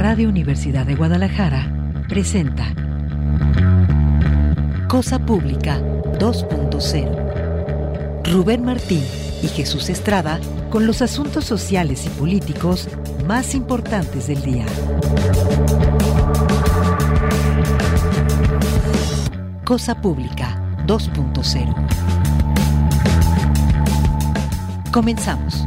Radio Universidad de Guadalajara presenta Cosa Pública 2.0. Rubén Martín y Jesús Estrada con los asuntos sociales y políticos más importantes del día. Cosa Pública 2.0. Comenzamos.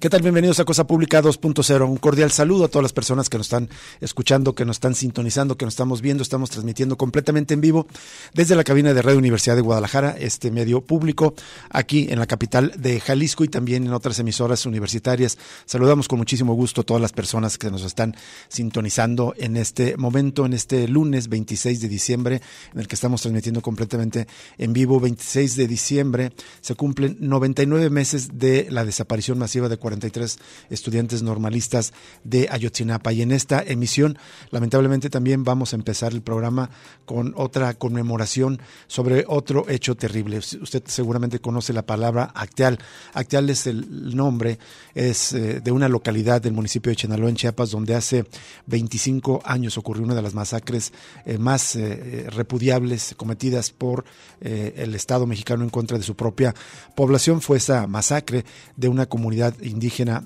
¿Qué tal? Bienvenidos a Cosa Pública 2.0. Un cordial saludo a todas las personas que nos están escuchando, que nos están sintonizando, que nos estamos viendo. Estamos transmitiendo completamente en vivo desde la cabina de Radio Universidad de Guadalajara, este medio público, aquí en la capital de Jalisco y también en otras emisoras universitarias. Saludamos con muchísimo gusto a todas las personas que nos están sintonizando en este momento, en este lunes 26 de diciembre, en el que estamos transmitiendo completamente en vivo. 26 de diciembre se cumplen 99 meses de la desaparición masiva de 43 estudiantes normalistas de Ayotzinapa. Y en esta emisión, lamentablemente, también vamos a empezar el programa con otra conmemoración sobre otro hecho terrible. Usted seguramente conoce la palabra Acteal. Acteal es el nombre, es eh, de una localidad del municipio de Chenaló, en Chiapas, donde hace 25 años ocurrió una de las masacres eh, más eh, repudiables cometidas por el Estado mexicano en contra de su propia población. Fue esa masacre de una comunidad indígena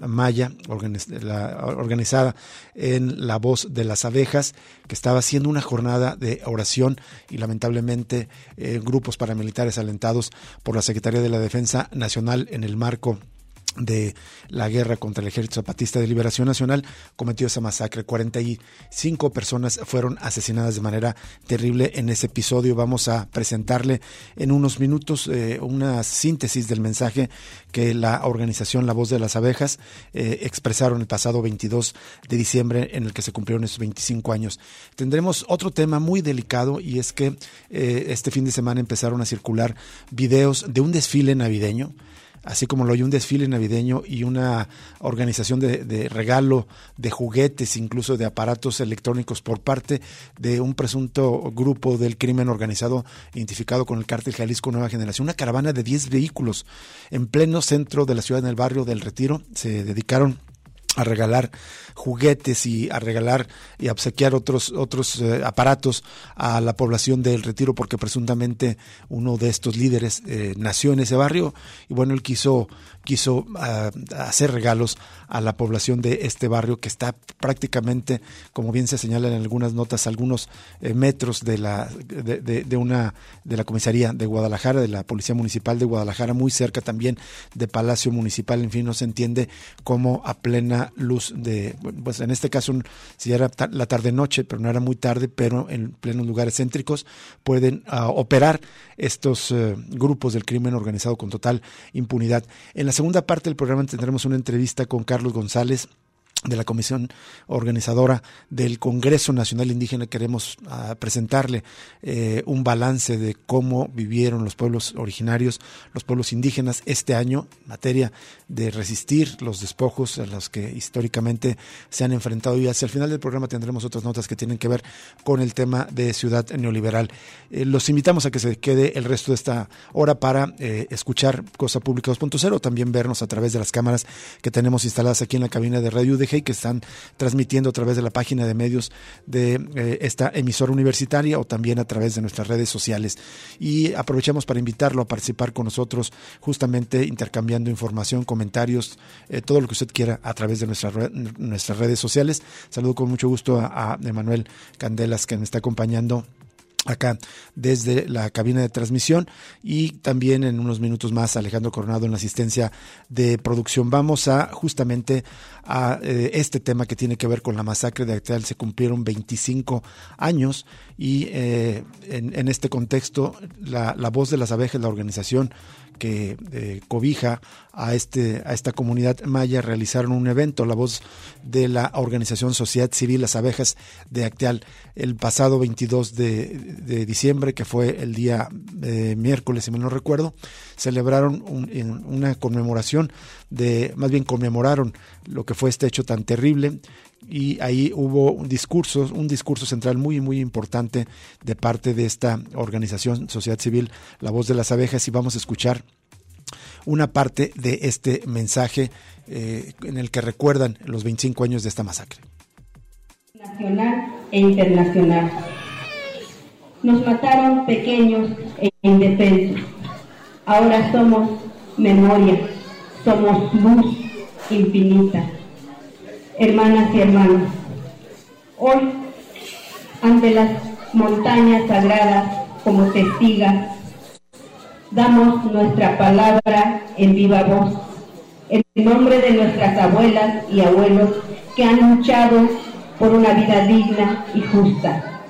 maya organizada en La Voz de las Abejas, que estaba haciendo una jornada de oración y lamentablemente eh, grupos paramilitares alentados por la Secretaría de la Defensa Nacional en el marco de la guerra contra el Ejército Zapatista de Liberación Nacional cometió esa masacre. 45 personas fueron asesinadas de manera terrible en ese episodio. Vamos a presentarle en unos minutos eh, una síntesis del mensaje que la organización La Voz de las Abejas eh, expresaron el pasado 22 de diciembre en el que se cumplieron esos 25 años. Tendremos otro tema muy delicado y es que eh, este fin de semana empezaron a circular videos de un desfile navideño así como lo hay un desfile navideño y una organización de, regalo de juguetes, incluso de aparatos electrónicos por parte de un presunto grupo del crimen organizado identificado con el cártel Jalisco Nueva Generación. Una caravana de 10 vehículos en pleno centro de la ciudad, en el barrio del Retiro, se dedicaron a regalar juguetes y a regalar y a obsequiar otros otros eh, aparatos a la población del Retiro porque presuntamente uno de estos líderes eh, nació en ese barrio y bueno él quiso quiso ah, hacer regalos a la población de este barrio que está prácticamente como bien se señala en algunas notas algunos eh, metros de la de, una de la comisaría de Guadalajara de la policía municipal de Guadalajara muy cerca también de Palacio Municipal. En fin no se entiende cómo a plena luz de pues en este caso si era la tarde noche pero no era muy tarde pero en plenos lugares céntricos pueden ah, operar estos eh, grupos del crimen organizado con total impunidad en la segunda parte del programa tendremos una entrevista con Carlos González de la comisión organizadora del Congreso Nacional Indígena queremos ah, presentarle eh, un balance de cómo vivieron los pueblos originarios, los pueblos indígenas este año en materia de resistir los despojos a los que históricamente se han enfrentado y hacia el final del programa tendremos otras notas que tienen que ver con el tema de ciudad neoliberal. Eh, los invitamos a que se quede el resto de esta hora para eh, escuchar Cosa Pública 2.0, también vernos a través de las cámaras que tenemos instaladas aquí en la cabina de Radio UDG que están transmitiendo a través de la página de medios de eh, esta emisora universitaria o también a través de nuestras redes sociales. Y aprovechamos para invitarlo a participar con nosotros justamente intercambiando información, comentarios, eh, todo lo que usted quiera a través de nuestras nuestras redes sociales. Saludo con mucho gusto a, a Emanuel Candelas que me está acompañando acá desde la cabina de transmisión y también en unos minutos más Alejandro Coronado en la asistencia de producción. Vamos a justamente a eh, este tema que tiene que ver con la masacre de Acteal. Se cumplieron 25 años y eh, en, en, este contexto la, la voz de las abejas, la organización que eh, cobija a, este, a esta comunidad maya realizaron un evento, la voz de la organización Sociedad Civil Las Abejas de Acteal, el pasado 22 de, diciembre, que fue el día eh, miércoles, si mal no recuerdo, celebraron una conmemoración de, más bien conmemoraron lo que fue este hecho tan terrible y ahí hubo un discurso, un discurso central muy, muy importante de parte de esta organización, sociedad civil, La Voz de las Abejas, y vamos a escuchar una parte de este mensaje eh, en el que recuerdan los 25 años de esta masacre. Nacional e internacional. Nos mataron pequeños e indefensos. Ahora somos memoria, somos luz infinita hermanas y hermanos. Hoy, ante las montañas sagradas como testigas, damos nuestra palabra en viva voz, en nombre de nuestras abuelas y abuelos que han luchado por una vida digna y justa.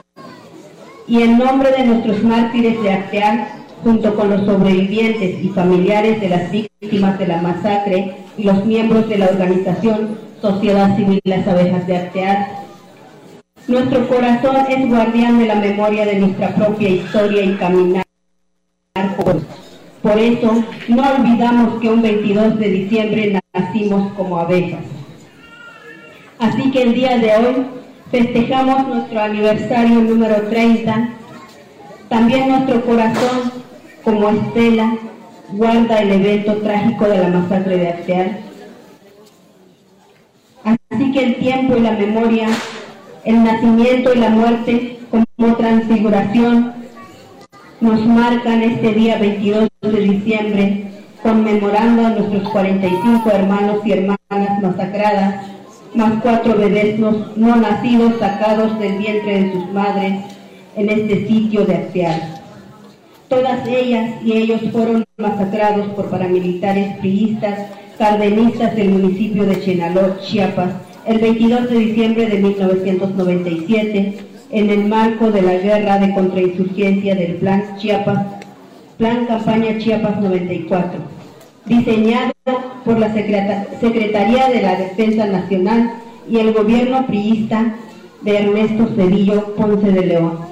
Y en nombre de nuestros mártires de Arteal, junto con los sobrevivientes y familiares de las víctimas de la masacre y los miembros de la organización Sociedad Civil Las Abejas de Arteal. Nuestro corazón es guardián de la memoria de nuestra propia historia y caminar por, por eso no olvidamos que un 22 de diciembre nacimos como abejas. Así que el día de hoy festejamos nuestro aniversario número 30. También nuestro corazón, como estela, guarda el evento trágico de la masacre de Arteal Así que el tiempo y la memoria, el nacimiento y la muerte como transfiguración nos marcan este día 22 de diciembre, conmemorando a nuestros 45 hermanos y hermanas masacradas, más cuatro bebés no, nacidos sacados del vientre de sus madres en este sitio de Arteal. Todas ellas y ellos fueron masacrados por paramilitares priistas cardenistas del municipio de Chenaló, Chiapas, el 22 de diciembre de 1997, en el marco de la guerra de contrainsurgencia del Plan Chiapas, Plan Campaña Chiapas 94, diseñado por la Secretaría de la Defensa Nacional y el gobierno priista de Ernesto Cedillo Ponce de León.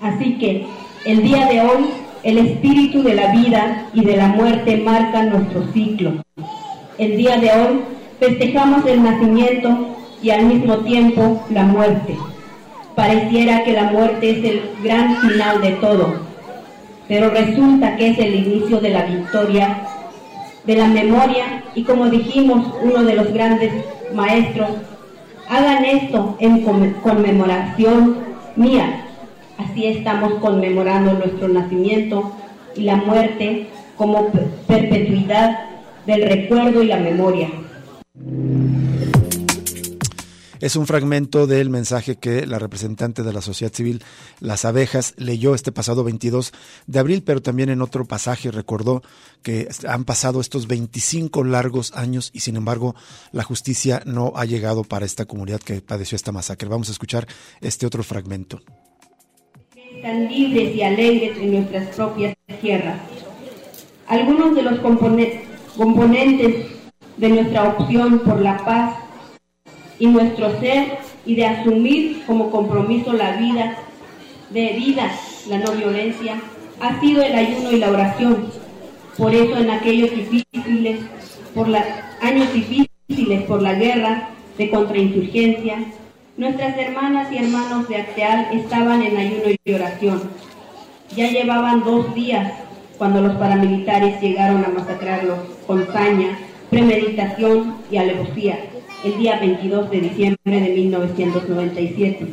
Así que el día de hoy el espíritu de la vida y de la muerte marca nuestro ciclo. El día de hoy festejamos el nacimiento y al mismo tiempo la muerte. Pareciera que la muerte es el gran final de todo, pero resulta que es el inicio de la victoria, de la memoria y como dijimos uno de los grandes maestros, hagan esto en conmemoración mía, Así estamos conmemorando nuestro nacimiento y la muerte como perpetuidad del recuerdo y la memoria. Es un fragmento del mensaje que la representante de la sociedad civil, Las Abejas, leyó este pasado 22 de abril, pero también en otro pasaje recordó que han pasado estos 25 largos años y sin embargo la justicia no ha llegado para esta comunidad que padeció esta masacre. Vamos a escuchar este otro fragmento tan libres y alegres en nuestras propias tierras. Algunos de los componentes de nuestra opción por la paz y nuestro ser y de asumir como compromiso la vida, de vida, la no violencia, ha sido el ayuno y la oración. Por eso en aquellos difíciles, por años difíciles por la guerra de contrainsurgencia, Nuestras hermanas y hermanos de Acteal estaban en ayuno y oración. Ya llevaban dos días cuando los paramilitares llegaron a masacrarlos con saña, premeditación y alevosía, el día 22 de diciembre de 1997.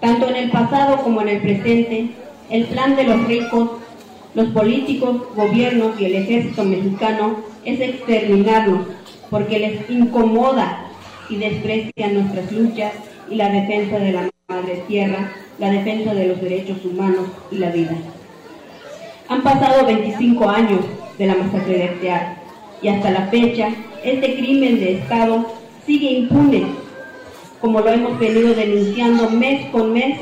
Tanto en el pasado como en el presente, el plan de los ricos, los políticos, gobiernos y el ejército mexicano es exterminarnos porque les incomoda y desprecian nuestras luchas y la defensa de la madre tierra, la defensa de los derechos humanos y la vida. Han pasado 25 años de la masacre de Artear y hasta la fecha este crimen de Estado sigue impune, como lo hemos venido denunciando mes con mes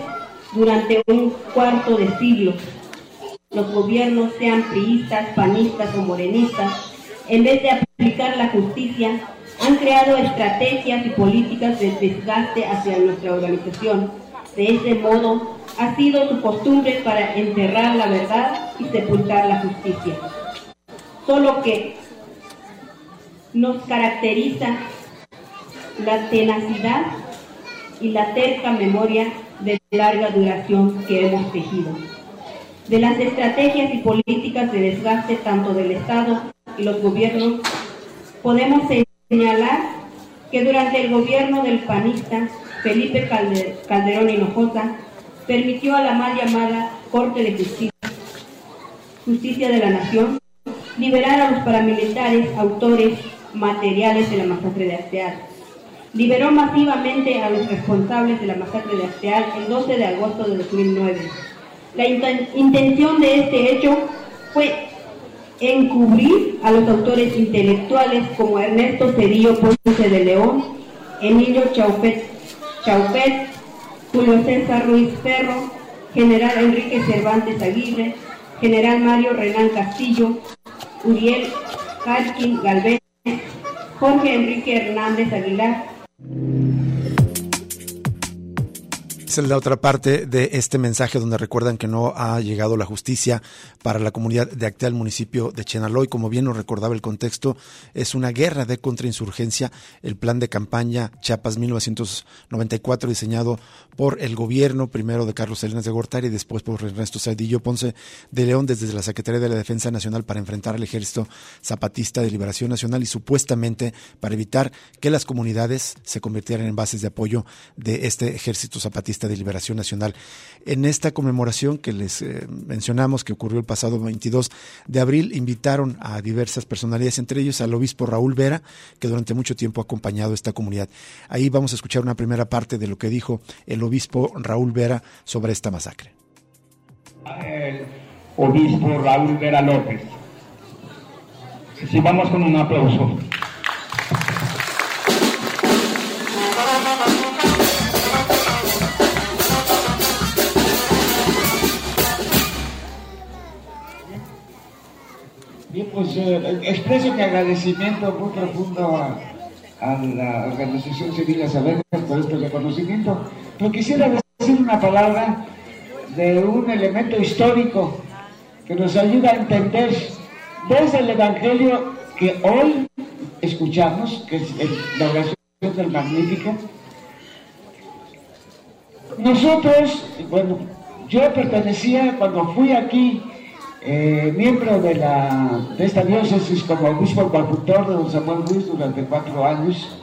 durante un cuarto de siglo. Los gobiernos, sean priistas, panistas o morenistas, en vez de aplicar la justicia, han creado estrategias y políticas de desgaste hacia nuestra organización. De ese modo, ha sido su costumbre para enterrar la verdad y sepultar la justicia. Solo que nos caracteriza la tenacidad y la terca memoria de larga duración que hemos tejido. De las estrategias y políticas de desgaste tanto del Estado y los gobiernos, podemos señalar que durante el gobierno del panista Felipe Calderón Hinojosa permitió a la mal llamada Corte de Justicia, Justicia de la Nación liberar a los paramilitares autores materiales de la masacre de Arteal. Liberó masivamente a los responsables de la masacre de Arteal el 12 de agosto de 2009. La intención de este hecho fue encubrir a los autores intelectuales como Ernesto Cedillo Ponce de León, Emilio Chaupet, Chaupet Julio César Ruiz Ferro, General Enrique Cervantes Aguirre, General Mario Renán Castillo, Uriel Harkin Galvez, Jorge Enrique Hernández Aguilar, es la otra parte de este mensaje donde recuerdan que no ha llegado la justicia para la comunidad de Actea, municipio de Chenaloy. Como bien nos recordaba el contexto, es una guerra de contrainsurgencia. El plan de campaña Chiapas 1994, diseñado por el gobierno, primero de Carlos Salinas de Gortari y después por Ernesto Cedillo Ponce de León, desde la Secretaría de la Defensa Nacional para enfrentar al Ejército Zapatista de Liberación Nacional y supuestamente para evitar que las comunidades se convirtieran en bases de apoyo de este Ejército Zapatista de Liberación Nacional. En esta conmemoración que les eh, mencionamos, que ocurrió el pasado 22 de abril, invitaron a diversas personalidades, entre ellos al obispo Raúl Vera, que durante mucho tiempo ha acompañado a esta comunidad. Ahí vamos a escuchar una primera parte de lo que dijo el obispo Raúl Vera sobre esta masacre. El obispo Raúl Vera López. Si vamos con un aplauso. Bien, pues expreso mi agradecimiento muy profundo a, la Organización Civil Azabejas por este reconocimiento, pero quisiera decir una palabra de un elemento histórico que nos ayuda a entender desde el Evangelio que hoy escuchamos, que es la oración del Magnífico. Nosotros, bueno, yo pertenecía cuando fui aquí eh, miembro de, la, de esta diócesis como obispo conductor de don Samuel Ruiz durante cuatro años,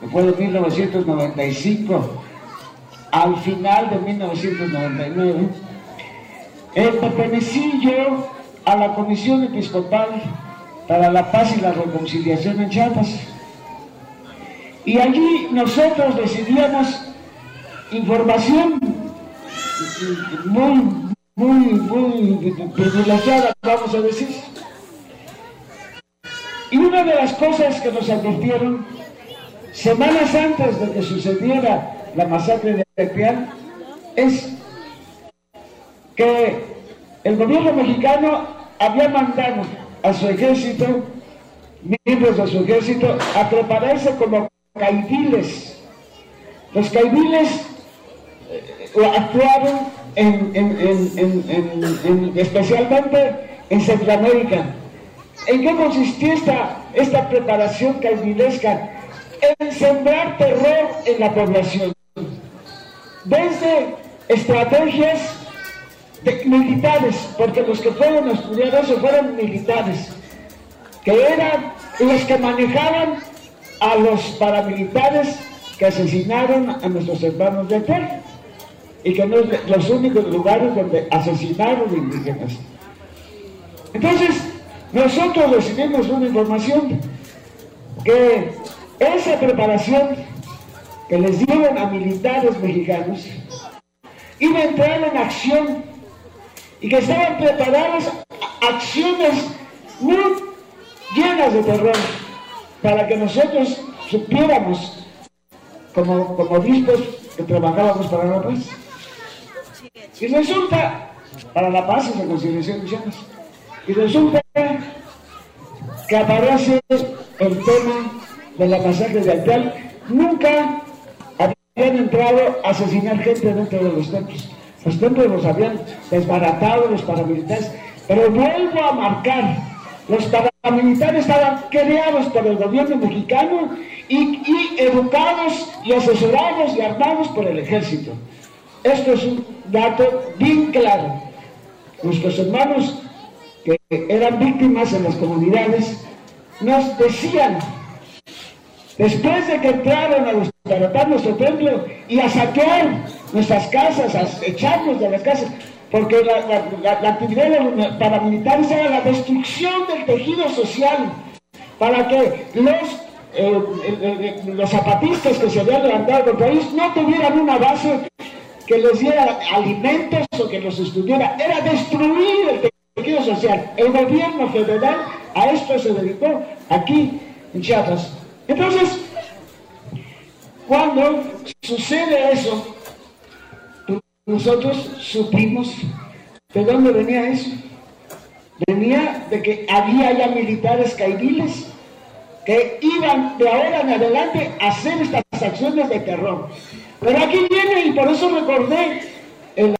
después de 1995 al final de 1999, eh, pertenecí yo a la Comisión Episcopal para la Paz y la Reconciliación en Chiapas. Y allí nosotros decidíamos información muy, muy, muy privilegiada, vamos a decir. Y una de las cosas que nos advirtieron, semanas antes de que sucediera la masacre de Tepián, es que el gobierno mexicano había mandado a su ejército, miembros de su ejército, a prepararse como caidiles. Los caidiles eh, actuaron en, especialmente en Centroamérica. ¿En qué consistía esta, esta preparación caidilesca? En sembrar terror en la población. Desde estrategias militares, porque los que fueron a estudiar eso fueron militares, que eran los que manejaban a los paramilitares que asesinaron a nuestros hermanos de Puebla y que no es los únicos lugares donde asesinaron indígenas. Entonces, nosotros recibimos una información que esa preparación que les dieron a militares mexicanos iba a entrar en acción y que estaban preparadas acciones muy llenas de terror para que nosotros supiéramos como, como obispos que trabajábamos para la paz y resulta, para la paz y reconciliación de y resulta que aparece el tema de la masacre de Altal. Nunca habían entrado a asesinar gente dentro de los templos. Los templos los habían desbaratado los paramilitares. Pero vuelvo a marcar, los paramilitares estaban creados por el gobierno mexicano y, educados y asesorados y armados por el ejército. Esto es un dato bien claro. Nuestros hermanos que eran víctimas en las comunidades nos decían, después de que entraron a desbaratar nuestro templo y a saquear nuestras casas, a echarnos de las casas, porque la, actividad de los paramilitares era la destrucción del tejido social, para que los, eh, los zapatistas que se habían levantado del país no tuvieran una base que les diera alimentos o que los estudiara, era destruir el tejido social. El gobierno federal a esto se dedicó aquí en Chiapas. Entonces, cuando sucede eso, nosotros supimos de dónde venía eso. Venía de que había ya militares caidiles que iban de ahora en adelante a hacer estas acciones de terror. Pero aquí viene y por eso recordé el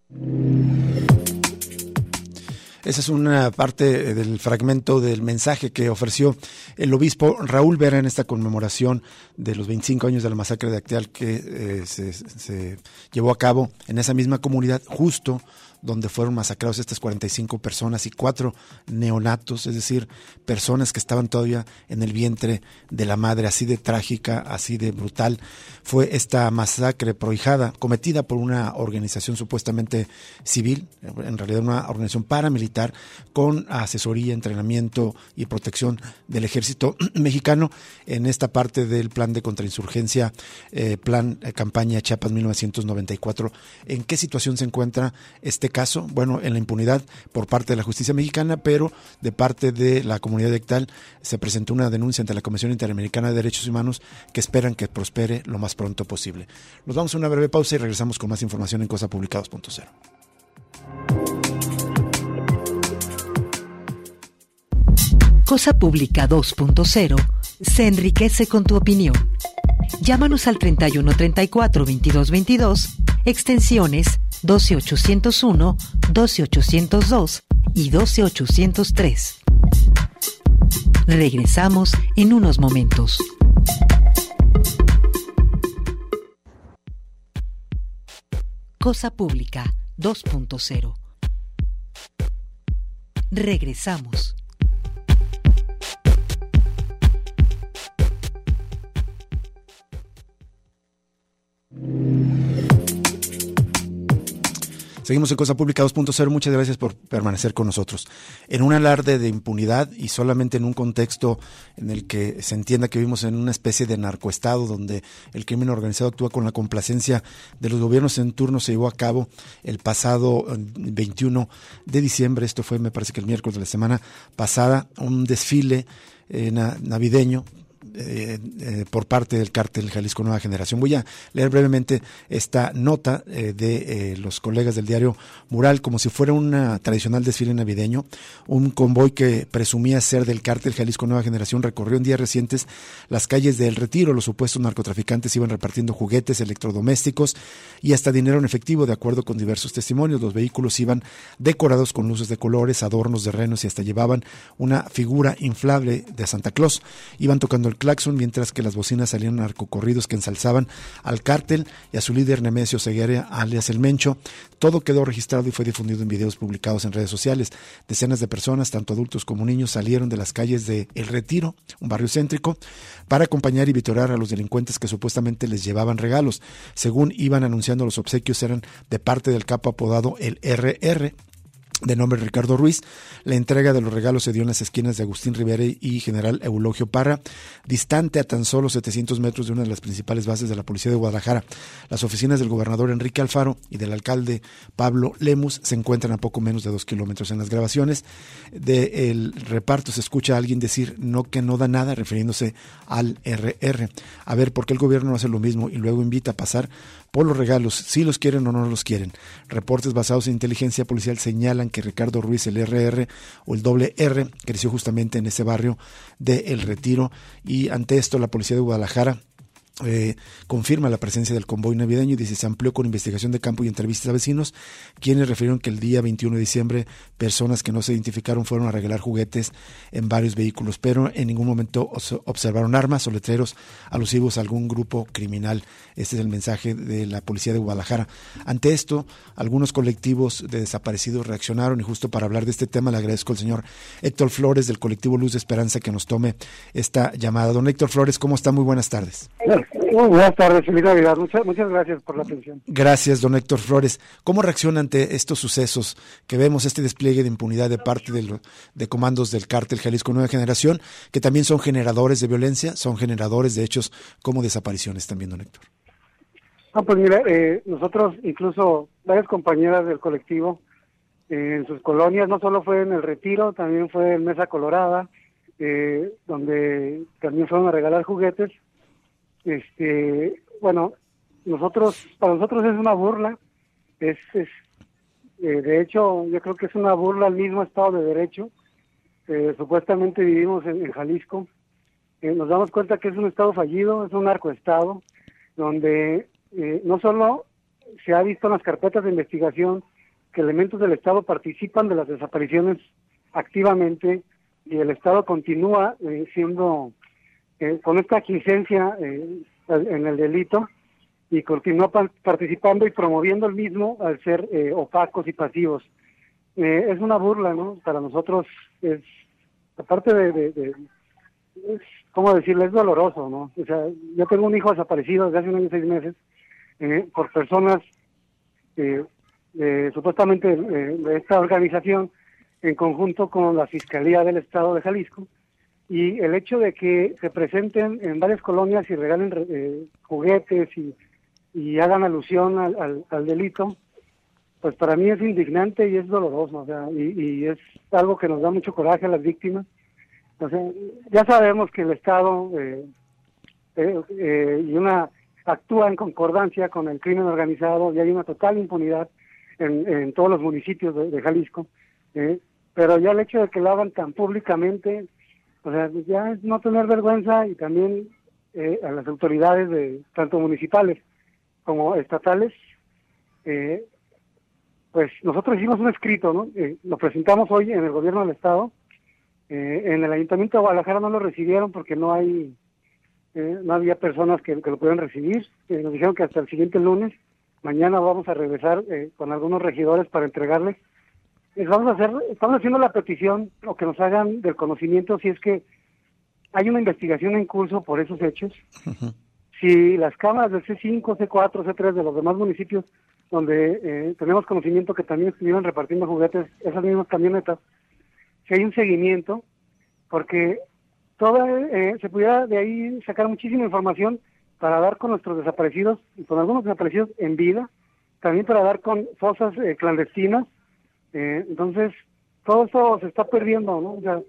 esa es una parte del fragmento del mensaje que ofreció el obispo Raúl Vera en esta conmemoración de los 25 años de la masacre de Acteal que eh, se, se, llevó a cabo en esa misma comunidad justo donde fueron masacrados estas 45 personas y cuatro neonatos, es decir, personas que estaban todavía en el vientre de la madre, así de trágica, así de brutal. Fue esta masacre prohijada, cometida por una organización supuestamente civil, en realidad una organización paramilitar, con asesoría, entrenamiento y protección del ejército mexicano en esta parte del plan de contrainsurgencia, eh, plan eh, campaña Chiapas 1994. ¿En qué situación se encuentra este caso, bueno, en la impunidad por parte de la justicia mexicana, pero de parte de la comunidad ectal se presentó una denuncia ante la Comisión Interamericana de Derechos Humanos que esperan que prospere lo más pronto posible. Nos vamos a una breve pausa y regresamos con más información en cosapublicados.0. Cosa Pública 2.0 se enriquece con tu opinión. Llámanos al 3134 2222, extensiones 12801, 12802 y 12803. Regresamos en unos momentos. Cosa Pública 2.0. Regresamos. Seguimos en Cosa Pública 2.0. Muchas gracias por permanecer con nosotros. En un alarde de impunidad y solamente en un contexto en el que se entienda que vivimos en una especie de narcoestado donde el crimen organizado actúa con la complacencia de los gobiernos en turno, se llevó a cabo el pasado 21 eh, de diciembre. Esto fue, me parece que el miércoles de la semana pasada, un desfile eh, navideño eh, eh, por parte del cártel Jalisco Nueva Generación. Voy a leer brevemente esta nota eh, de los colegas del diario Mural, como si fuera un tradicional desfile navideño. Un convoy que presumía ser del cártel Jalisco Nueva Generación recorrió en días recientes las calles del Retiro. Los supuestos narcotraficantes iban repartiendo juguetes, electrodomésticos y hasta dinero en efectivo, de acuerdo con diversos testimonios. Los vehículos iban decorados con luces de colores, adornos de renos y hasta llevaban una figura inflable de Santa Claus. Iban tocando el claxon, mientras que las bocinas salían narcocorridos que ensalzaban al cártel y a su líder Nemesio Seguera, alias El Mencho. Todo quedó registrado y fue difundido en videos publicados en redes sociales. Decenas de personas, tanto adultos como niños, salieron de las calles de El Retiro, un barrio céntrico, para acompañar y vitorar a los delincuentes que supuestamente les llevaban regalos. Según iban anunciando los obsequios, eran de parte del capo apodado el RR, de nombre Ricardo Ruiz. La entrega de los regalos se dio en las esquinas de Agustín Rivera y General Eulogio Parra, distante a tan solo 700 metros de una de las principales bases de la Policía de Guadalajara. Las oficinas del gobernador Enrique Alfaro y del alcalde Pablo Lemus se encuentran a poco menos de dos kilómetros. En las grabaciones del reparto se escucha a alguien decir no que no da nada, refiriéndose al RR. A ver, ¿por qué el gobierno no hace lo mismo y luego invita a pasar por los regalos, si los quieren o no los quieren? Reportes basados en inteligencia policial señalan que Ricardo Ruiz, el RR o el doble R, creció justamente en ese barrio de El Retiro. Y ante esto la policía de Guadalajara eh, confirma la presencia del convoy navideño y dice se amplió con investigación de campo y entrevistas a vecinos, quienes refirieron que el día 21 de diciembre personas que no se identificaron fueron a regalar juguetes en varios vehículos, pero en ningún momento observaron armas o letreros alusivos a algún grupo criminal. Este es el mensaje de la policía de Guadalajara. Ante esto, algunos colectivos de desaparecidos reaccionaron y justo para hablar de este tema le agradezco al señor Héctor Flores del colectivo Luz de Esperanza que nos tome esta llamada. Don Héctor Flores, ¿cómo está? Muy buenas tardes. Buenas tardes, feliz Navidad. Muchas, muchas gracias por la atención. Gracias, don Héctor Flores. ¿Cómo reacciona ante estos sucesos que vemos, este despliegue de impunidad de parte de, de comandos del cártel Jalisco Nueva Generación, que también son generadores de violencia, son generadores de hechos como desapariciones también, don Héctor? Ah, pues mira, eh, nosotros, incluso varias compañeras del colectivo, eh, en sus colonias, no solo fue en el Retiro, también fue en Mesa Colorada, eh, donde también fueron a regalar juguetes. Este, bueno, nosotros, para nosotros es una burla, es, es eh, de hecho, yo creo que es una burla al mismo Estado de Derecho. Eh, supuestamente vivimos en, Jalisco. nos damos cuenta que es un Estado fallido, es un narcoestado, donde no solo se ha visto en las carpetas de investigación que elementos del Estado participan de las desapariciones activamente y el Estado continúa eh, siendo eh, con esta licencia eh, en el delito y continúa participando y promoviendo el mismo al ser opacos y pasivos. es una burla, ¿no? Para nosotros es, aparte de, es, ¿cómo decirlo? Es doloroso, ¿no? O sea, yo tengo un hijo desaparecido desde hace un año y seis meses por personas supuestamente de esta organización en conjunto con la Fiscalía del Estado de Jalisco, y el hecho de que se presenten en varias colonias y regalen eh, juguetes y, hagan alusión al, delito, pues para mí es indignante y es doloroso, o sea, y, y, es algo que nos da mucho coraje a las víctimas. O sea, ya sabemos que el Estado eh, eh, eh, y una actúa en concordancia con el crimen organizado y hay una total impunidad en, en todos los municipios de, de Jalisco. Eh, pero ya el hecho de que lo hagan tan públicamente, o sea, ya es no tener vergüenza y también eh, a las autoridades de tanto municipales como estatales, eh, pues nosotros hicimos un escrito, ¿no? Eh, lo presentamos hoy en el gobierno del estado, en el ayuntamiento de Guadalajara no lo recibieron porque no hay, no había personas que, que lo pudieran recibir, nos dijeron que hasta el siguiente lunes, mañana vamos a regresar con algunos regidores para entregarles Estamos, hacer, estamos haciendo la petición o que nos hagan del conocimiento si es que hay una investigación en curso por esos hechos. Si las cámaras del C5, C4, C3 de los demás municipios donde eh, tenemos conocimiento que también estuvieron repartiendo juguetes, esas mismas camionetas, si hay un seguimiento, porque toda, eh, se pudiera de ahí sacar muchísima información para dar con nuestros desaparecidos y con algunos desaparecidos en vida, también para dar con fosas eh, clandestinas eh, entonces, todo eso se está perdiendo, ¿no? O sea,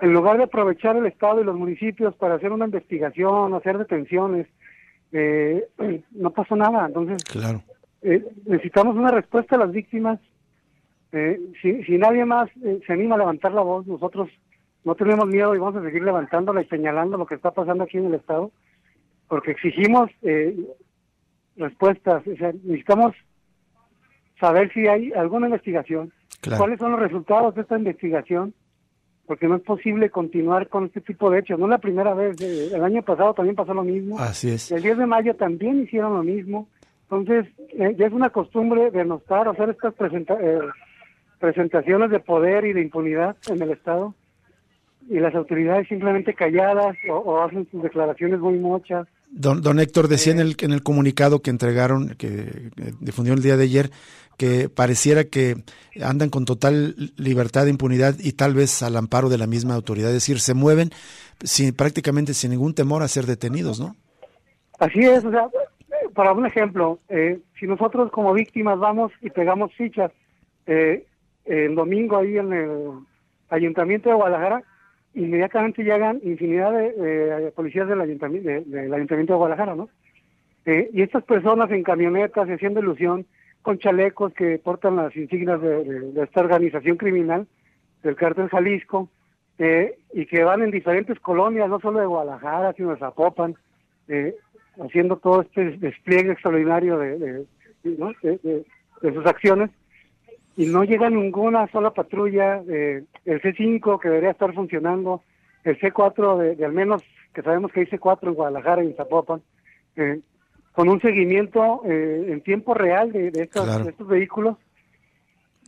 en lugar de aprovechar el Estado y los municipios para hacer una investigación, hacer detenciones, eh, no pasó nada. Entonces, claro. eh, necesitamos una respuesta a las víctimas. Eh, si, si nadie más eh, se anima a levantar la voz, nosotros no tenemos miedo y vamos a seguir levantándola y señalando lo que está pasando aquí en el Estado, porque exigimos eh, respuestas. O sea, necesitamos saber si hay alguna investigación, cuáles son los resultados de esta investigación, porque no es posible continuar con este tipo de hechos. No es la primera vez, eh, el año pasado también pasó lo mismo. Así es. El 10 de mayo también hicieron lo mismo. Entonces, eh, ya es una costumbre de notar, hacer estas eh, presentaciones de poder y de impunidad en el Estado, y las autoridades simplemente calladas o hacen sus declaraciones muy mochas Don, don Héctor decía en el, en el comunicado que entregaron, que difundió el día de ayer, que pareciera que andan con total libertad de impunidad y tal vez al amparo de la misma autoridad, es decir, se mueven sin, prácticamente sin ningún temor a ser detenidos, ¿no? Así es, o sea, para un ejemplo, eh, si nosotros como víctimas vamos y pegamos fichas eh, el domingo ahí en el Ayuntamiento de Guadalajara, inmediatamente llegan infinidad de policías del ayuntamiento, del ayuntamiento de Guadalajara, ¿no? Eh, y estas personas en camionetas, haciendo ilusión, con chalecos que portan las insignias de, esta organización criminal, del cártel Jalisco, eh, y que van en diferentes colonias, no solo de Guadalajara, sino de Zapopan, eh, haciendo todo este despliegue extraordinario de, de, sus acciones. Y no llega ninguna sola patrulla, el C5 que debería estar funcionando, el C4 de, al menos que sabemos que hay C4 en Guadalajara y en Zapopan, eh, con un seguimiento eh, en tiempo real de, estos, vehículos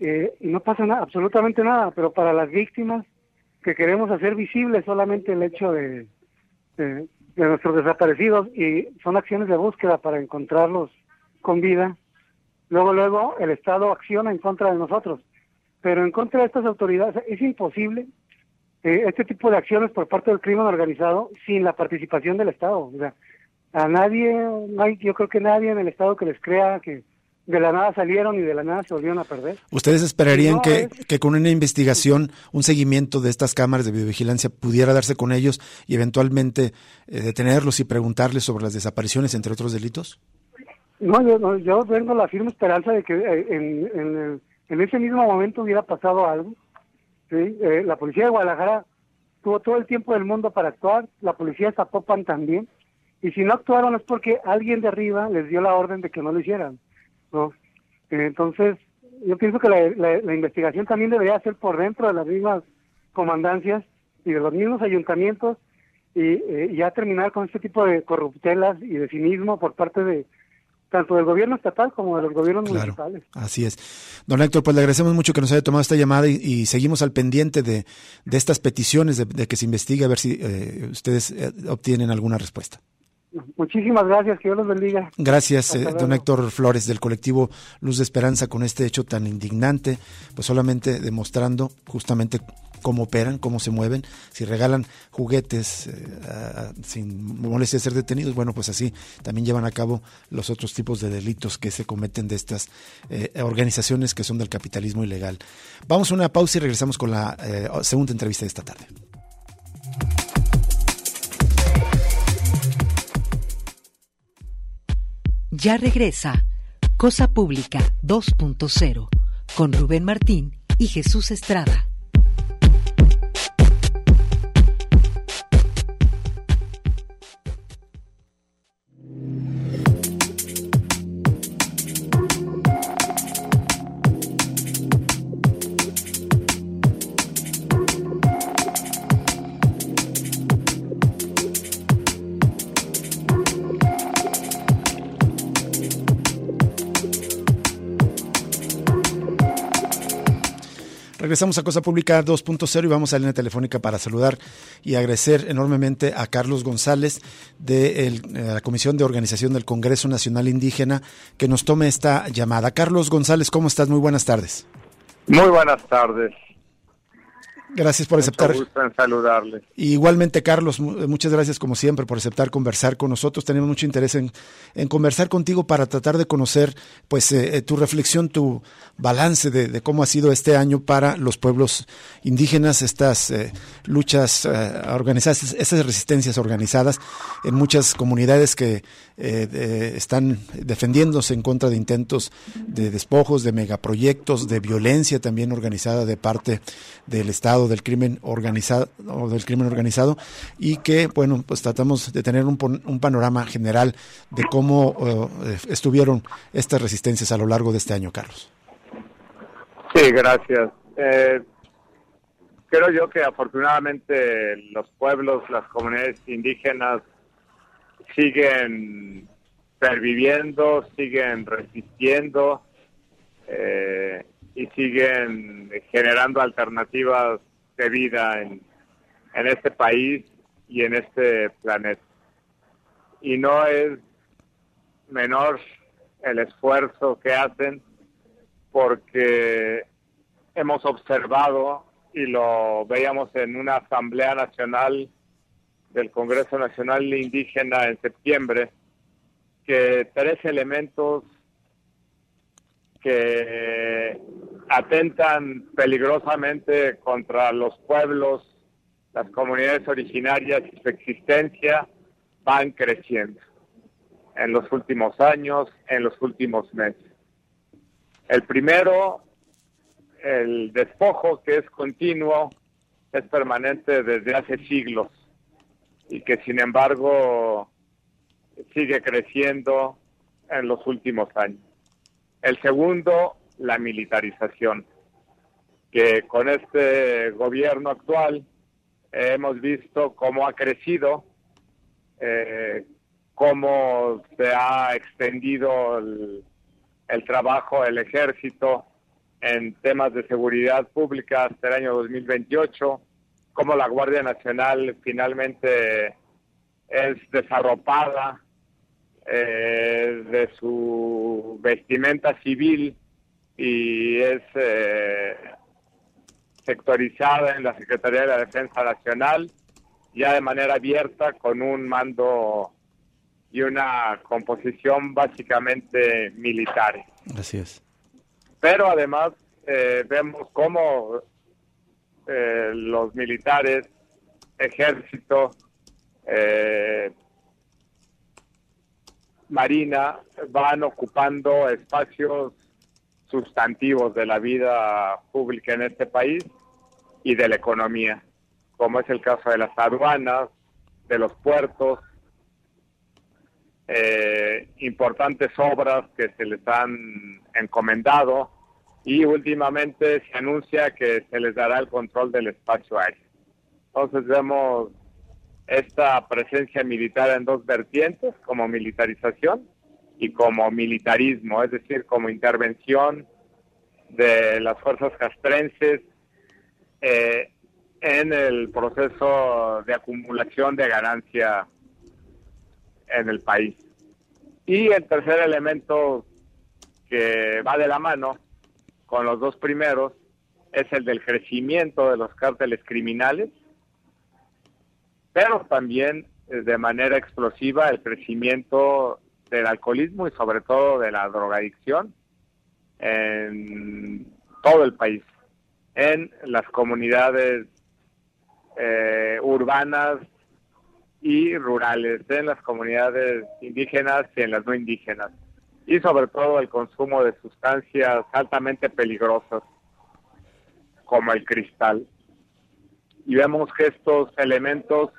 eh, y no pasa nada, absolutamente nada, pero para las víctimas que queremos hacer visible solamente el hecho de, de, nuestros desaparecidos y son acciones de búsqueda para encontrarlos con vida. Luego, luego el Estado acciona en contra de nosotros, pero en contra de estas autoridades es imposible eh, este tipo de acciones por parte del crimen organizado sin la participación del Estado. O sea, a nadie, no hay, yo creo que nadie en el Estado que les crea que de la nada salieron y de la nada se volvieron a perder. ¿Ustedes esperarían que, que, con una investigación, un seguimiento de estas cámaras de videovigilancia pudiera darse con ellos y eventualmente eh, detenerlos y preguntarles sobre las desapariciones, entre otros delitos? No, yo, yo tengo la firme esperanza de que eh, en, en, en, ese mismo momento hubiera pasado algo. ¿sí? Eh, la policía de Guadalajara tuvo todo el tiempo del mundo para actuar, la policía de Zapopan también, y si no actuaron es porque alguien de arriba les dio la orden de que no lo hicieran. ¿no? Entonces, yo pienso que la, investigación también debería ser por dentro de las mismas comandancias y de los mismos ayuntamientos y, eh, ya terminar con este tipo de corruptelas y de cinismo por parte de tanto del gobierno estatal como de los gobiernos municipales. Así es. Don Héctor, pues le agradecemos mucho que nos haya tomado esta llamada y, seguimos al pendiente de, de estas peticiones de, que se investigue a ver si eh, ustedes eh, obtienen alguna respuesta. Muchísimas gracias, que Dios los bendiga. Gracias, eh, don Héctor Flores, del colectivo Luz de Esperanza, con este hecho tan indignante, pues solamente demostrando justamente cómo operan, cómo se mueven, si regalan juguetes eh, sin molestia de ser detenidos, bueno, pues así también llevan a cabo los otros tipos de delitos que se cometen de estas eh, organizaciones que son del capitalismo ilegal. Vamos a una pausa y regresamos con la segunda entrevista de esta tarde. Ya regresa Cosa Pública 2.0 con Rubén Martín y Jesús Estrada. Regresamos a Cosa Pública 2.0 y vamos a la línea telefónica para saludar y agradecer enormemente a Carlos González de eh, la Comisión de Organización del Congreso Nacional Indígena que nos tome esta llamada. Carlos González, ¿cómo estás? Muy buenas tardes. Muy buenas tardes. Gracias por aceptar. gusto en saludarle. Igualmente, Carlos, muchas gracias como siempre por aceptar conversar con nosotros. Tenemos mucho interés en, conversar contigo para tratar de conocer pues eh, eh, tu reflexión, tu balance de, cómo ha sido este año para los pueblos indígenas, estas eh, luchas organizadas, estas resistencias organizadas en muchas comunidades que están defendiéndose en contra de intentos de despojos, de megaproyectos, de violencia también organizada de parte del Estado del crimen organizado o del crimen organizado y que bueno pues tratamos de tener un, un panorama general de cómo eh, estuvieron estas resistencias a lo largo de este año Carlos. Sí gracias. Eh, creo yo que afortunadamente los pueblos las comunidades indígenas siguen perviviendo siguen resistiendo eh, y siguen generando alternativas vida en este país y en este planeta. Y no es menor el esfuerzo que hacen porque hemos observado y lo veíamos en una asamblea nacional del Congreso Nacional Indígena en septiembre, que tres elementos que atentan peligrosamente contra los pueblos, las comunidades originarias y su existencia van creciendo en los últimos años, en los últimos meses. El primero, el despojo que es continuo, es permanente desde hace siglos y que sin embargo sigue creciendo en los últimos años. El segundo, la militarización, que con este gobierno actual hemos visto cómo ha crecido, eh, cómo se ha extendido el, el trabajo del ejército en temas de seguridad pública hasta el año 2028, cómo la Guardia Nacional finalmente es desarropada eh, de su vestimenta civil y es eh, sectorizada en la Secretaría de la Defensa Nacional, ya de manera abierta con un mando y una composición básicamente militar. Así es. Pero además eh, vemos cómo eh, los militares, ejército, eh, marina van ocupando espacios sustantivos de la vida pública en este país y de la economía, como es el caso de las aduanas, de los puertos, eh, importantes obras que se les han encomendado y últimamente se anuncia que se les dará el control del espacio aéreo. Entonces vemos esta presencia militar en dos vertientes, como militarización y como militarismo, es decir, como intervención de las fuerzas castrenses eh, en el proceso de acumulación de ganancia en el país. Y el tercer elemento que va de la mano con los dos primeros es el del crecimiento de los cárteles criminales, pero también eh, de manera explosiva el crecimiento del alcoholismo y sobre todo de la drogadicción en todo el país, en las comunidades eh, urbanas y rurales, en las comunidades indígenas y en las no indígenas, y sobre todo el consumo de sustancias altamente peligrosas como el cristal. Y vemos que estos elementos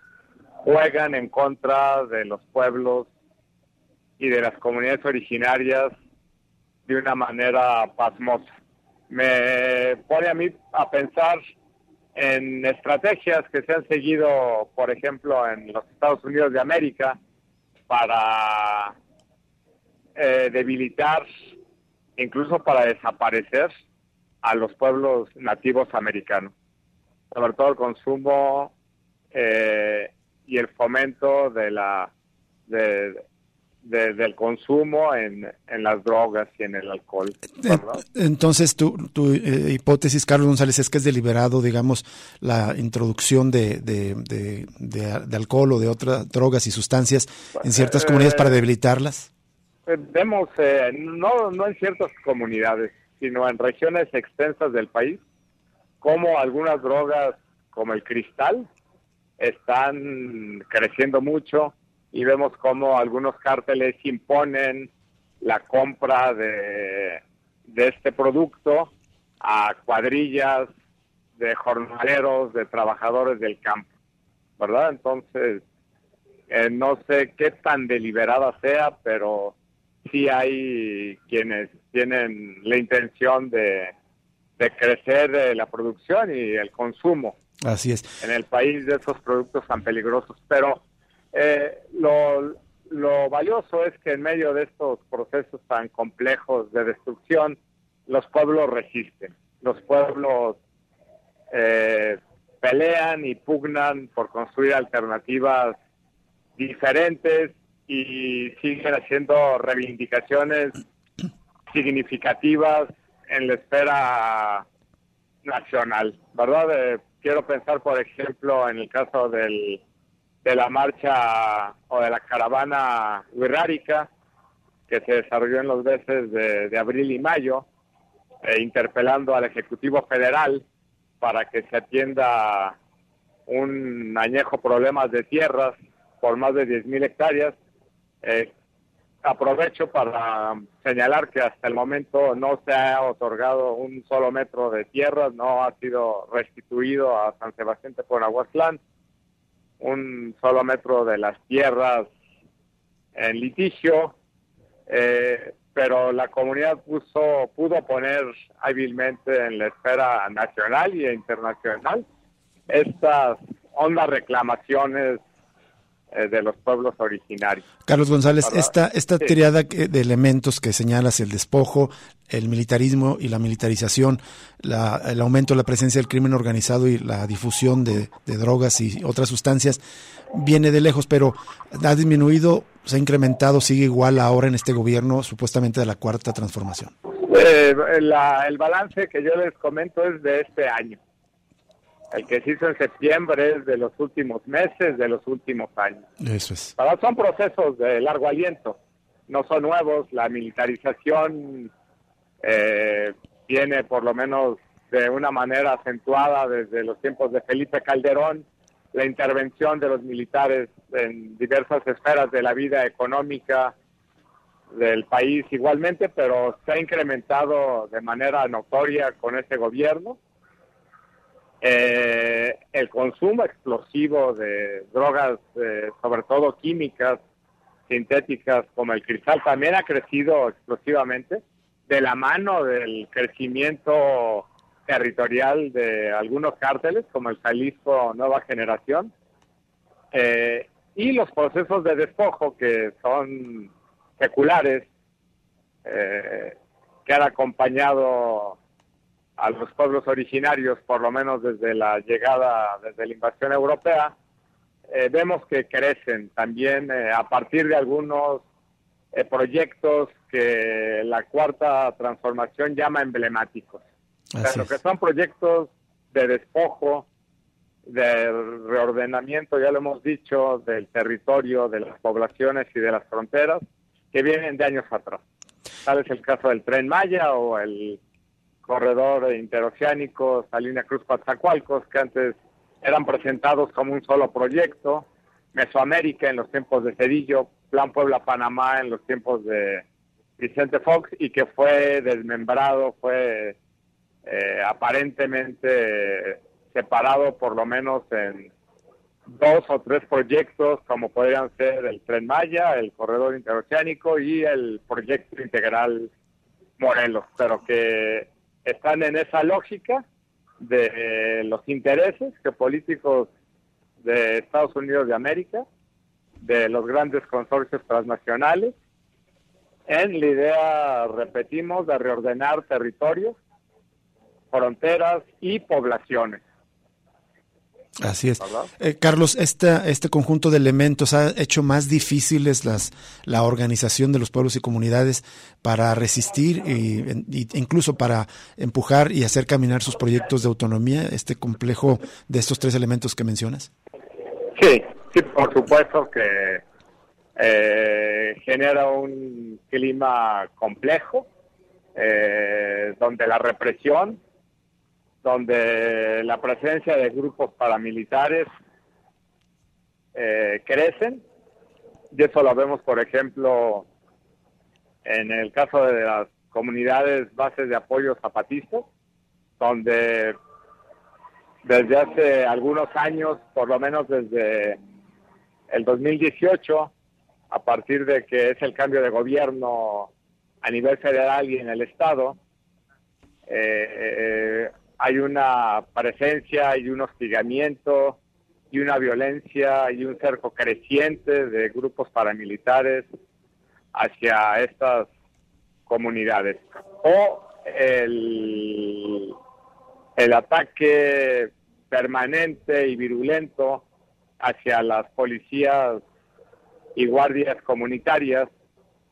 juegan en contra de los pueblos y de las comunidades originarias de una manera pasmosa. Me pone a mí a pensar en estrategias que se han seguido, por ejemplo, en los Estados Unidos de América para eh, debilitar, incluso para desaparecer a los pueblos nativos americanos, sobre todo el consumo eh, y el fomento de la de, del consumo en, en, las drogas y en el alcohol. Entonces, tu, tu eh, hipótesis, Carlos González, es que es deliberado, digamos, la introducción de, de, de, alcohol o de otras drogas y sustancias en ciertas comunidades para eh, debilitarlas? Eh, vemos, no, no en ciertas comunidades, sino en regiones extensas del país, como algunas drogas como el cristal están creciendo mucho y vemos cómo algunos cárteles imponen la compra de, de este producto a cuadrillas de jornaleros, de trabajadores del campo, ¿verdad? Entonces, eh, no sé qué tan deliberada sea, pero sí hay quienes tienen la intención de, de crecer eh, la producción y el consumo. Así es. En el país de esos productos tan peligrosos, pero eh, lo, lo valioso es que en medio de estos procesos tan complejos de destrucción, los pueblos resisten, los pueblos eh, pelean y pugnan por construir alternativas diferentes y siguen haciendo reivindicaciones significativas en la esfera nacional, ¿verdad? Eh, quiero pensar, por ejemplo, en el caso del de la marcha o de la caravana wixárika que se desarrolló en los meses de, abril y mayo, eh, interpelando al Ejecutivo Federal para que se atienda un añejo problemas de tierras por más de 10.000 hectáreas. Eh, aprovecho para señalar que hasta el momento no se ha otorgado un solo metro de tierras, no ha sido restituido a San Sebastián de Ponahuatlán un solo metro de las tierras en litigio, eh, pero la comunidad puso, pudo poner hábilmente en la esfera nacional y internacional estas hondas reclamaciones de los pueblos originarios. Carlos González, esta, esta triada de elementos que señalas, el despojo, el militarismo y la militarización, el aumento de la presencia del crimen organizado y la difusión de, drogas y otras sustancias, viene de lejos, pero ha disminuido, se ha incrementado, sigue igual ahora en este gobierno, supuestamente de la cuarta transformación. Eh, el balance que yo les comento es de este año. El que se hizo en septiembre es de los últimos meses, de los últimos años. Eso es. Pero son procesos de largo aliento, no son nuevos. La militarización eh, viene por lo menos de una manera acentuada desde los tiempos de Felipe Calderón, la intervención de los militares en diversas esferas de la vida económica del país igualmente, pero se ha incrementado de manera notoria con este gobierno eh, el consumo explosivo de drogas, eh, sobre todo químicas, sintéticas como el cristal, también ha crecido explosivamente de la mano del crecimiento territorial de algunos cárteles como el Jalisco Nueva Generación eh, y los procesos de despojo que son seculares que han acompañado a los pueblos originarios, por lo menos desde la llegada, desde la invasión europea, eh, vemos que crecen también eh, a partir de algunos eh, proyectos que la cuarta transformación llama emblemáticos. Pero que son proyectos de despojo, de reordenamiento, ya lo hemos dicho, del territorio, de las poblaciones y de las fronteras, que vienen de años atrás. Tal es el caso del tren Maya o el corredor interoceánico Salina Cruz Coatzacoalcos, que antes eran presentados como un solo proyecto, Mesoamérica en los tiempos de Cedillo, Plan Puebla-Panamá en los tiempos de Vicente Fox y que fue desmembrado, fue eh, aparentemente separado por lo menos en dos o tres proyectos como podrían ser el Tren Maya, el Corredor Interoceánico y el Proyecto Integral Morelos, pero que están en esa lógica de los intereses que políticos de Estados Unidos de América, de los grandes consorcios transnacionales, en la idea, repetimos, de reordenar territorios, fronteras y poblaciones. Así es. Eh, Carlos, esta, este conjunto de elementos ha hecho más difíciles las, la organización de los pueblos y comunidades para resistir e incluso para empujar y hacer caminar sus proyectos de autonomía, este complejo de estos tres elementos que mencionas. Sí, sí, por supuesto que eh, genera un clima complejo eh, donde la represión donde la presencia de grupos paramilitares eh, crecen. Y eso lo vemos, por ejemplo, en el caso de las comunidades bases de apoyo zapatistas, donde desde hace algunos años, por lo menos desde el 2018, a partir de que es el cambio de gobierno a nivel federal y en el Estado, eh, eh hay una presencia y un hostigamiento y una violencia y un cerco creciente de grupos paramilitares hacia estas comunidades. O el, el ataque permanente y virulento hacia las policías y guardias comunitarias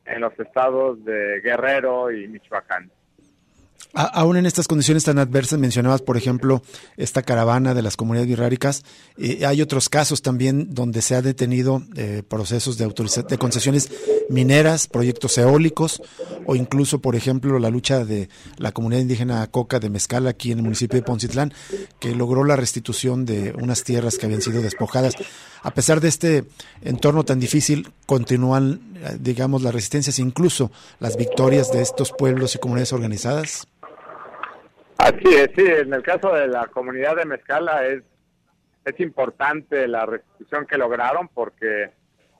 en los estados de Guerrero y Michoacán aún en estas condiciones tan adversas, mencionabas, por ejemplo, esta caravana de las comunidades birráricas, y hay otros casos también donde se ha detenido eh, procesos de, de concesiones mineras, proyectos eólicos, o incluso, por ejemplo, la lucha de la comunidad indígena Coca de Mezcal aquí en el municipio de Poncitlán, que logró la restitución de unas tierras que habían sido despojadas. A pesar de este entorno tan difícil, continúan, eh, digamos, las resistencias, incluso las victorias de estos pueblos y comunidades organizadas. Así es, sí, en el caso de la comunidad de Mezcala es, es importante la restitución que lograron porque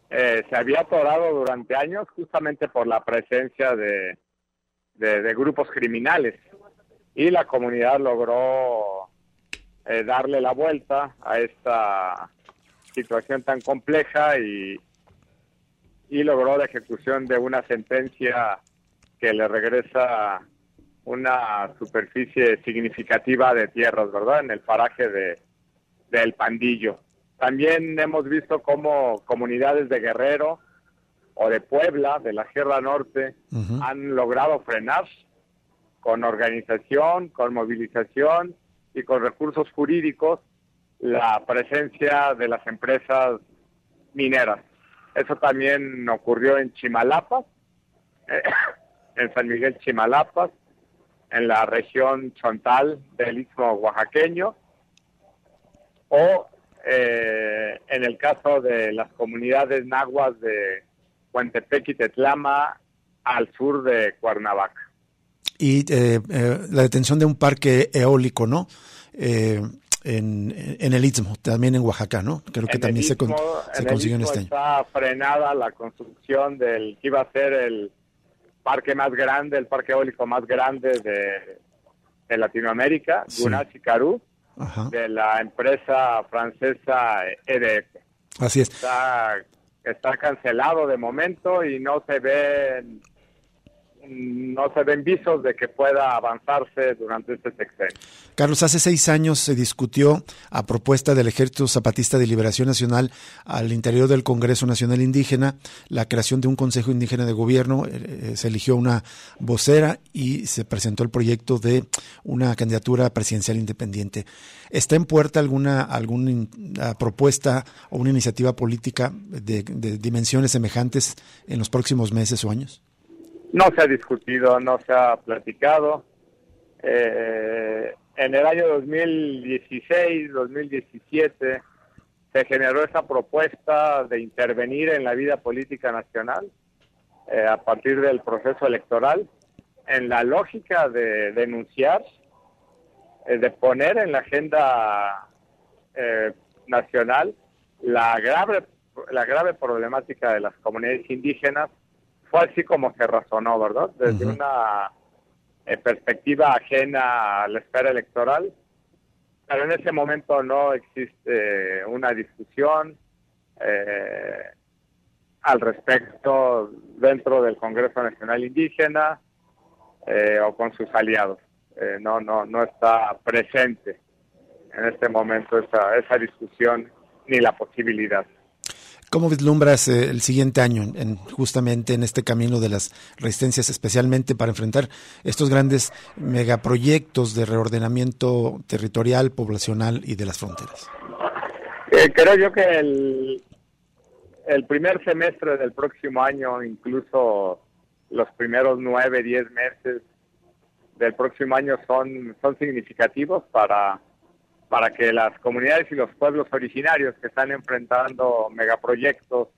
eh, se había atorado durante años justamente por la presencia de, de, grupos criminales y la comunidad logró eh, darle la vuelta a esta situación tan compleja y, y logró la ejecución de una sentencia que le regresa una superficie significativa de tierras, ¿verdad? En el paraje de del Pandillo. También hemos visto cómo comunidades de Guerrero o de Puebla, de la Sierra Norte, han logrado frenar con organización, con movilización y con recursos jurídicos la presencia de las empresas mineras. Eso también ocurrió en Chimalapas, en San Miguel Chimalapas, en la región chontal del Istmo Oaxaqueño, o eh, en el caso de las comunidades nahuas de Huentepec y Tetlama al sur de Cuernavaca. Y eh, eh, la detención de un parque eólico, ¿no? en, el Istmo, también en Oaxaca, ¿no? Creo que también se, consiguió en este año. Está frenada la construcción del que iba a ser el parque más grande, el parque eólico más grande de, Latinoamérica, sí. Carú de la empresa francesa EDF. Así es. Está, está cancelado de momento y no se ven no se ven visos de que pueda avanzarse durante este sexenio. Carlos, hace seis años se discutió a propuesta del Ejército Zapatista de Liberación Nacional al interior del Congreso Nacional Indígena la creación de un Consejo Indígena de Gobierno. Eh, eh, se eligió una vocera y se presentó el proyecto de una candidatura presidencial independiente. ¿Está en puerta alguna, alguna propuesta o una iniciativa política de dimensiones semejantes en los próximos meses o años? No se ha discutido, no se ha platicado. Eh, en el año 2016, 2017, se generó esa propuesta de intervenir en la vida política nacional eh, a partir del proceso electoral, en la lógica de denunciar, eh, de poner en la agenda nacional la grave, la grave problemática de las comunidades indígenas fue así como se razonó, ¿verdad? Desde una eh, perspectiva ajena a la esfera electoral, pero en ese momento no existe una discusión eh, al respecto dentro del Congreso Nacional Indígena eh, o con sus aliados. no, no, no está presente en este momento esa, esa discusión ni la posibilidad. ¿Cómo vislumbras eh, el siguiente año en, justamente en este camino de las resistencias, especialmente para enfrentar estos grandes megaproyectos de reordenamiento territorial, poblacional y de las fronteras? Eh, creo yo que el, el primer semestre del próximo año, incluso los primeros nueve, diez meses del próximo año son, son significativos para para que las comunidades y los pueblos originarios que están enfrentando megaproyectos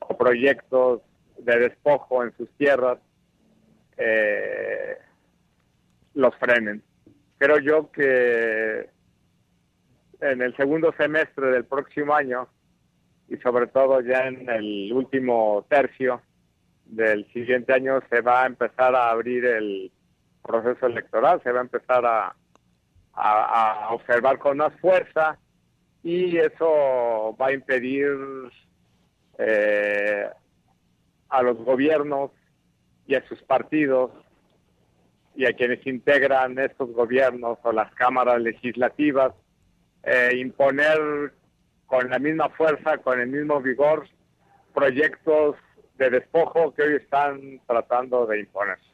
o proyectos de despojo en sus tierras eh, los frenen. Creo yo que en el segundo semestre del próximo año y sobre todo ya en el último tercio del siguiente año se va a empezar a abrir el proceso electoral, se va a empezar a, a, observar con más fuerza y eso va a impedir eh, a los gobiernos y a sus partidos y a quienes integran estos gobiernos o las cámaras legislativas eh, imponer con la misma fuerza, con el mismo vigor, proyectos de despojo que hoy están tratando de imponerse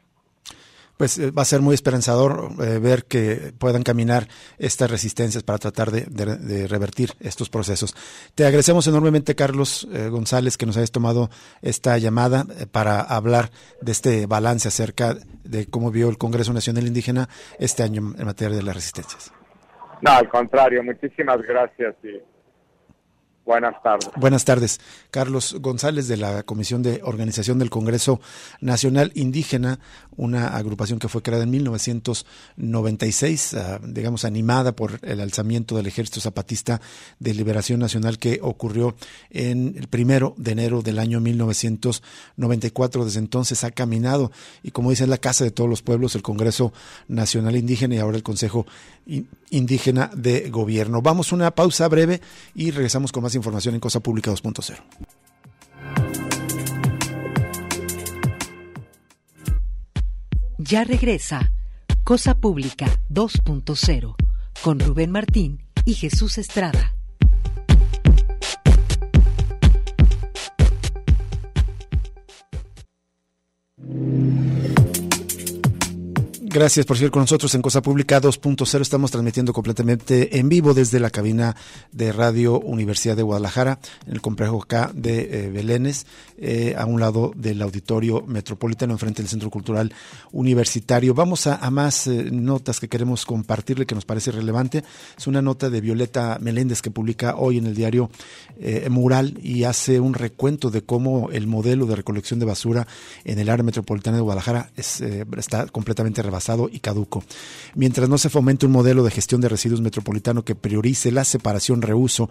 pues eh, va a ser muy esperanzador eh, ver que puedan caminar estas resistencias para tratar de, revertir estos procesos. Te agradecemos enormemente, Carlos eh, González, que nos hayas tomado esta llamada para hablar de este balance acerca de cómo vio el Congreso Nacional Indígena este año en materia de las resistencias. No, al contrario, muchísimas gracias y Buenas tardes. Buenas tardes. Carlos González de la Comisión de Organización del Congreso Nacional Indígena, una agrupación que fue creada en 1996, ah, digamos animada por el alzamiento del Ejército Zapatista de Liberación Nacional que ocurrió en el primero de enero del año 1994. Desde entonces ha caminado y como dice es la casa de todos los pueblos, el Congreso Nacional Indígena y ahora el Consejo Indígena de Gobierno. Vamos a una pausa breve y regresamos con más información en Cosa Pública 2.0. Ya regresa Cosa Pública 2.0 con Rubén Martín y Jesús Estrada. Gracias por seguir con nosotros en Cosa Pública 2.0. Estamos transmitiendo completamente en vivo desde la cabina de Radio Universidad de Guadalajara, en el complejo acá de eh, Belénes, eh, a un lado del Auditorio Metropolitano, enfrente del Centro Cultural Universitario. Vamos a, más eh, notas que queremos compartirle que nos parece relevante. Es una nota de Violeta Meléndez que publica hoy en el diario Mural y hace un recuento de cómo el modelo de recolección de basura en el área metropolitana de Guadalajara está completamente rebasado y caduco. Mientras no se fomente un modelo de gestión de residuos metropolitano que priorice la separación, reuso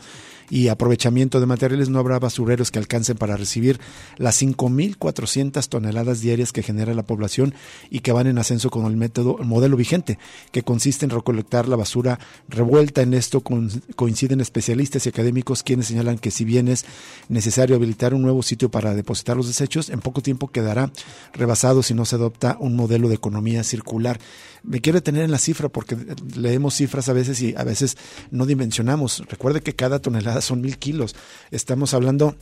y aprovechamiento de materiales, no habrá basureros que alcancen para recibir las 5.400 toneladas diarias que genera la población y que van en ascenso con el método, el modelo vigente, que consiste en recolectar la basura revuelta. En esto coinciden especialistas y académicos quienes señalan que si bien es necesario habilitar un nuevo sitio para depositar los desechos, en poco tiempo quedará rebasado si no se adopta un modelo de economía circular me quiero detener en la cifra porque leemos cifras a veces y a veces no dimensionamos. Recuerde que cada tonelada son mil kilos. Estamos hablando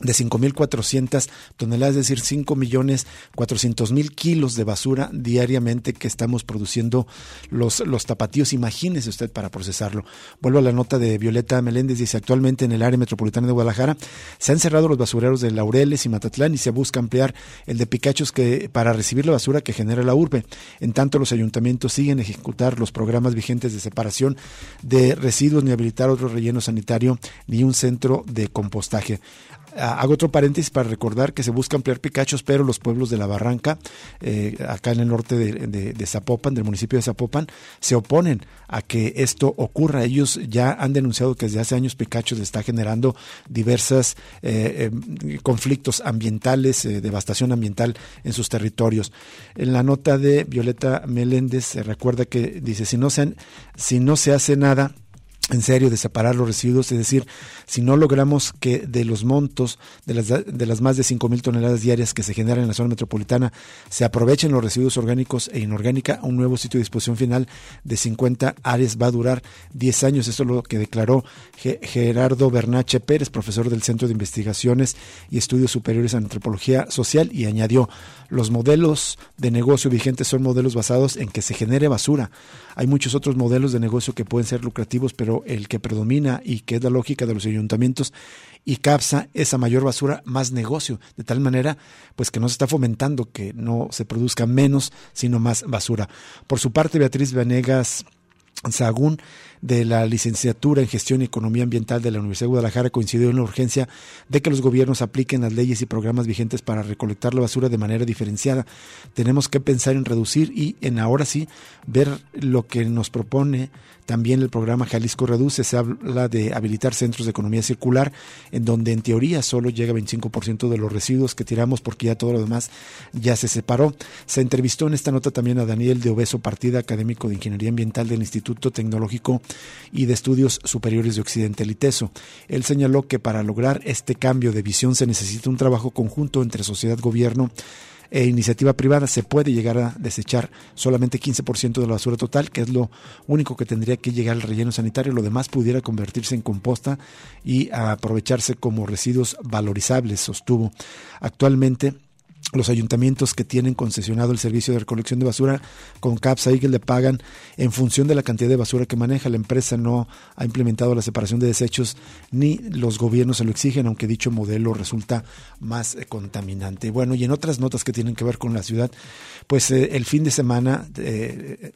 de 5.400 toneladas, es decir, 5.400.000 kilos de basura diariamente que estamos produciendo los, los tapatíos. Imagínese usted para procesarlo. Vuelvo a la nota de Violeta Meléndez, dice, actualmente en el área metropolitana de Guadalajara se han cerrado los basureros de Laureles y Matatlán y se busca ampliar el de Picachos que, para recibir la basura que genera la urbe. En tanto, los ayuntamientos siguen ejecutar los programas vigentes de separación de residuos ni habilitar otro relleno sanitario ni un centro de compostaje. Ah, hago otro paréntesis para recordar que se busca ampliar Picachos, pero los pueblos de la Barranca, eh, acá en el norte de, Zapopan, del municipio de Zapopan, se oponen a que esto ocurra. Ellos ya han denunciado que desde hace años Picachos está generando diversos eh, em, conflictos ambientales, eh, devastación ambiental en sus territorios. En la nota de Violeta Meléndez se recuerda que dice, si no se, si no se hace nada, en serio de separar los residuos, es decir, si no logramos que de los montos de las, de las más de 5.000 toneladas diarias que se generan en la zona metropolitana se aprovechen los residuos orgánicos e inorgánica, un nuevo sitio de disposición final de 50 áreas va a durar 10 años. Esto es lo que declaró Gerardo Bernache Pérez, profesor del Centro de Investigaciones y Estudios Superiores en Antropología Social, y añadió, los modelos de negocio vigentes son modelos basados en que se genere basura. Hay muchos otros modelos de negocio que pueden ser lucrativos, pero el que predomina y que es la lógica de los ayuntamientos y capsa esa mayor basura más negocio, de tal manera pues que no se está fomentando que no se produzca menos, sino más basura. Por su parte, Beatriz Venegas Sagún de la licenciatura en Gestión y Economía Ambiental de la Universidad de Guadalajara coincidió en la urgencia de que los gobiernos apliquen las leyes y programas vigentes para recolectar la basura de manera diferenciada. Tenemos que pensar en reducir y en ahora sí ver lo que nos propone también el programa Jalisco Reduce. Se habla de habilitar centros de economía circular en donde en teoría solo llega 25% de los residuos que tiramos porque ya todo lo demás ya se separó. Se entrevistó en esta nota también a Daniel de Obeso Partida, académico de Ingeniería Ambiental del Instituto Tecnológico y de Estudios Superiores de Occidente, el ITESO. Él señaló que para lograr este cambio de visión se necesita un trabajo conjunto entre sociedad, gobierno e iniciativa privada. Se puede llegar a desechar solamente 15% de la basura total, que es lo único que tendría que llegar al relleno sanitario. Lo demás pudiera convertirse en composta y aprovecharse como residuos valorizables, sostuvo. Actualmente, los ayuntamientos que tienen concesionado el servicio de recolección de basura con CAPSA y que le pagan en función de la cantidad de basura que maneja. La empresa no ha implementado la separación de desechos ni los gobiernos se lo exigen, aunque dicho modelo resulta más eh, contaminante. Bueno, y en otras notas que tienen que ver con la ciudad, pues eh, el fin de semana eh,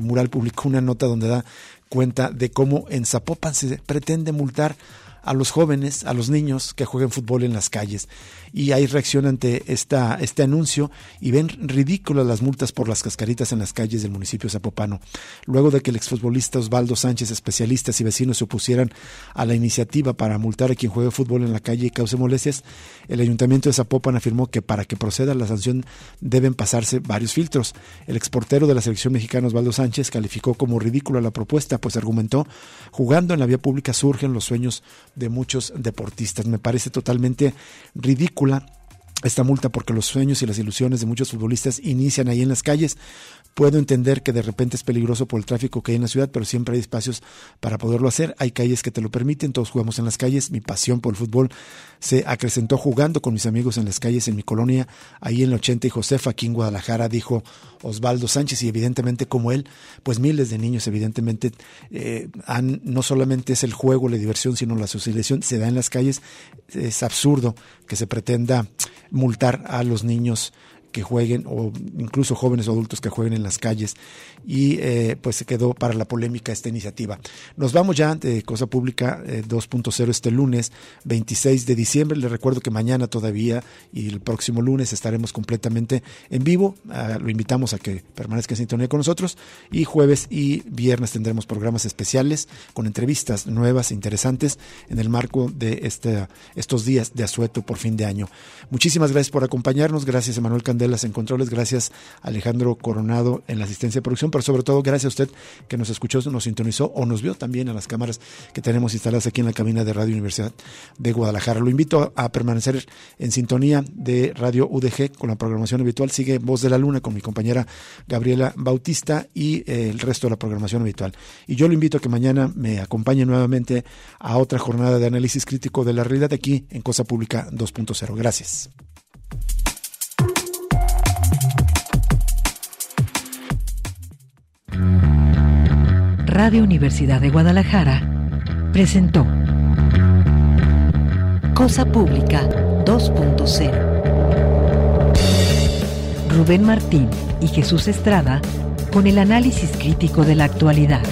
Mural publicó una nota donde da cuenta de cómo en Zapopan se pretende multar a los jóvenes, a los niños que jueguen fútbol en las calles. Y hay reacción ante esta, este anuncio y ven ridículas las multas por las cascaritas en las calles del municipio Zapopano. Luego de que el exfutbolista Osvaldo Sánchez, especialistas y vecinos se opusieran a la iniciativa para multar a quien juegue fútbol en la calle y cause molestias, el ayuntamiento de Zapopan afirmó que para que proceda la sanción deben pasarse varios filtros. El exportero de la selección mexicana Osvaldo Sánchez calificó como ridícula la propuesta, pues argumentó, jugando en la vía pública surgen los sueños de muchos deportistas. Me parece totalmente ridícula esta multa porque los sueños y las ilusiones de muchos futbolistas inician ahí en las calles. Puedo entender que de repente es peligroso por el tráfico que hay en la ciudad, pero siempre hay espacios para poderlo hacer. Hay calles que te lo permiten, todos jugamos en las calles. Mi pasión por el fútbol se acrecentó jugando con mis amigos en las calles en mi colonia, ahí en la 80 y Josefa, aquí en Guadalajara, dijo Osvaldo Sánchez, y evidentemente como él, pues miles de niños evidentemente eh, han, no solamente es el juego, la diversión, sino la socialización, se da en las calles. Es absurdo que se pretenda multar a los niños que jueguen o incluso jóvenes o adultos que jueguen en las calles y eh, pues se quedó para la polémica esta iniciativa. Nos vamos ya de Cosa Pública 2.0 eh, este lunes 26 de diciembre. Les recuerdo que mañana todavía y el próximo lunes estaremos completamente en vivo. Ah, lo invitamos a que permanezca en sintonía con nosotros y jueves y viernes tendremos programas especiales con entrevistas nuevas, e interesantes en el marco de este, estos días de asueto por fin de año. Muchísimas gracias por acompañarnos. Gracias, Emanuel Candelas en controles. Gracias, Alejandro Coronado en la asistencia de producción, pero sobre todo gracias a usted que nos escuchó, nos sintonizó o nos vio también a las cámaras que tenemos instaladas aquí en la cabina de Radio Universidad de Guadalajara. Lo invito a permanecer en sintonía de Radio UDG con la programación habitual. Sigue Voz de la Luna con mi compañera Gabriela Bautista y eh, el resto de la programación habitual. Y yo lo invito a que mañana me acompañe nuevamente a otra jornada de análisis crítico de la realidad aquí en Cosa Pública 2.0. Gracias. Radio Universidad de Guadalajara presentó Cosa Pública 2.0. Rubén Martín y Jesús Estrada con el análisis crítico de la actualidad.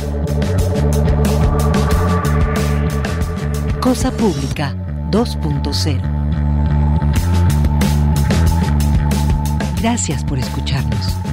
Cosa Pública 2.0. Gracias por escucharnos.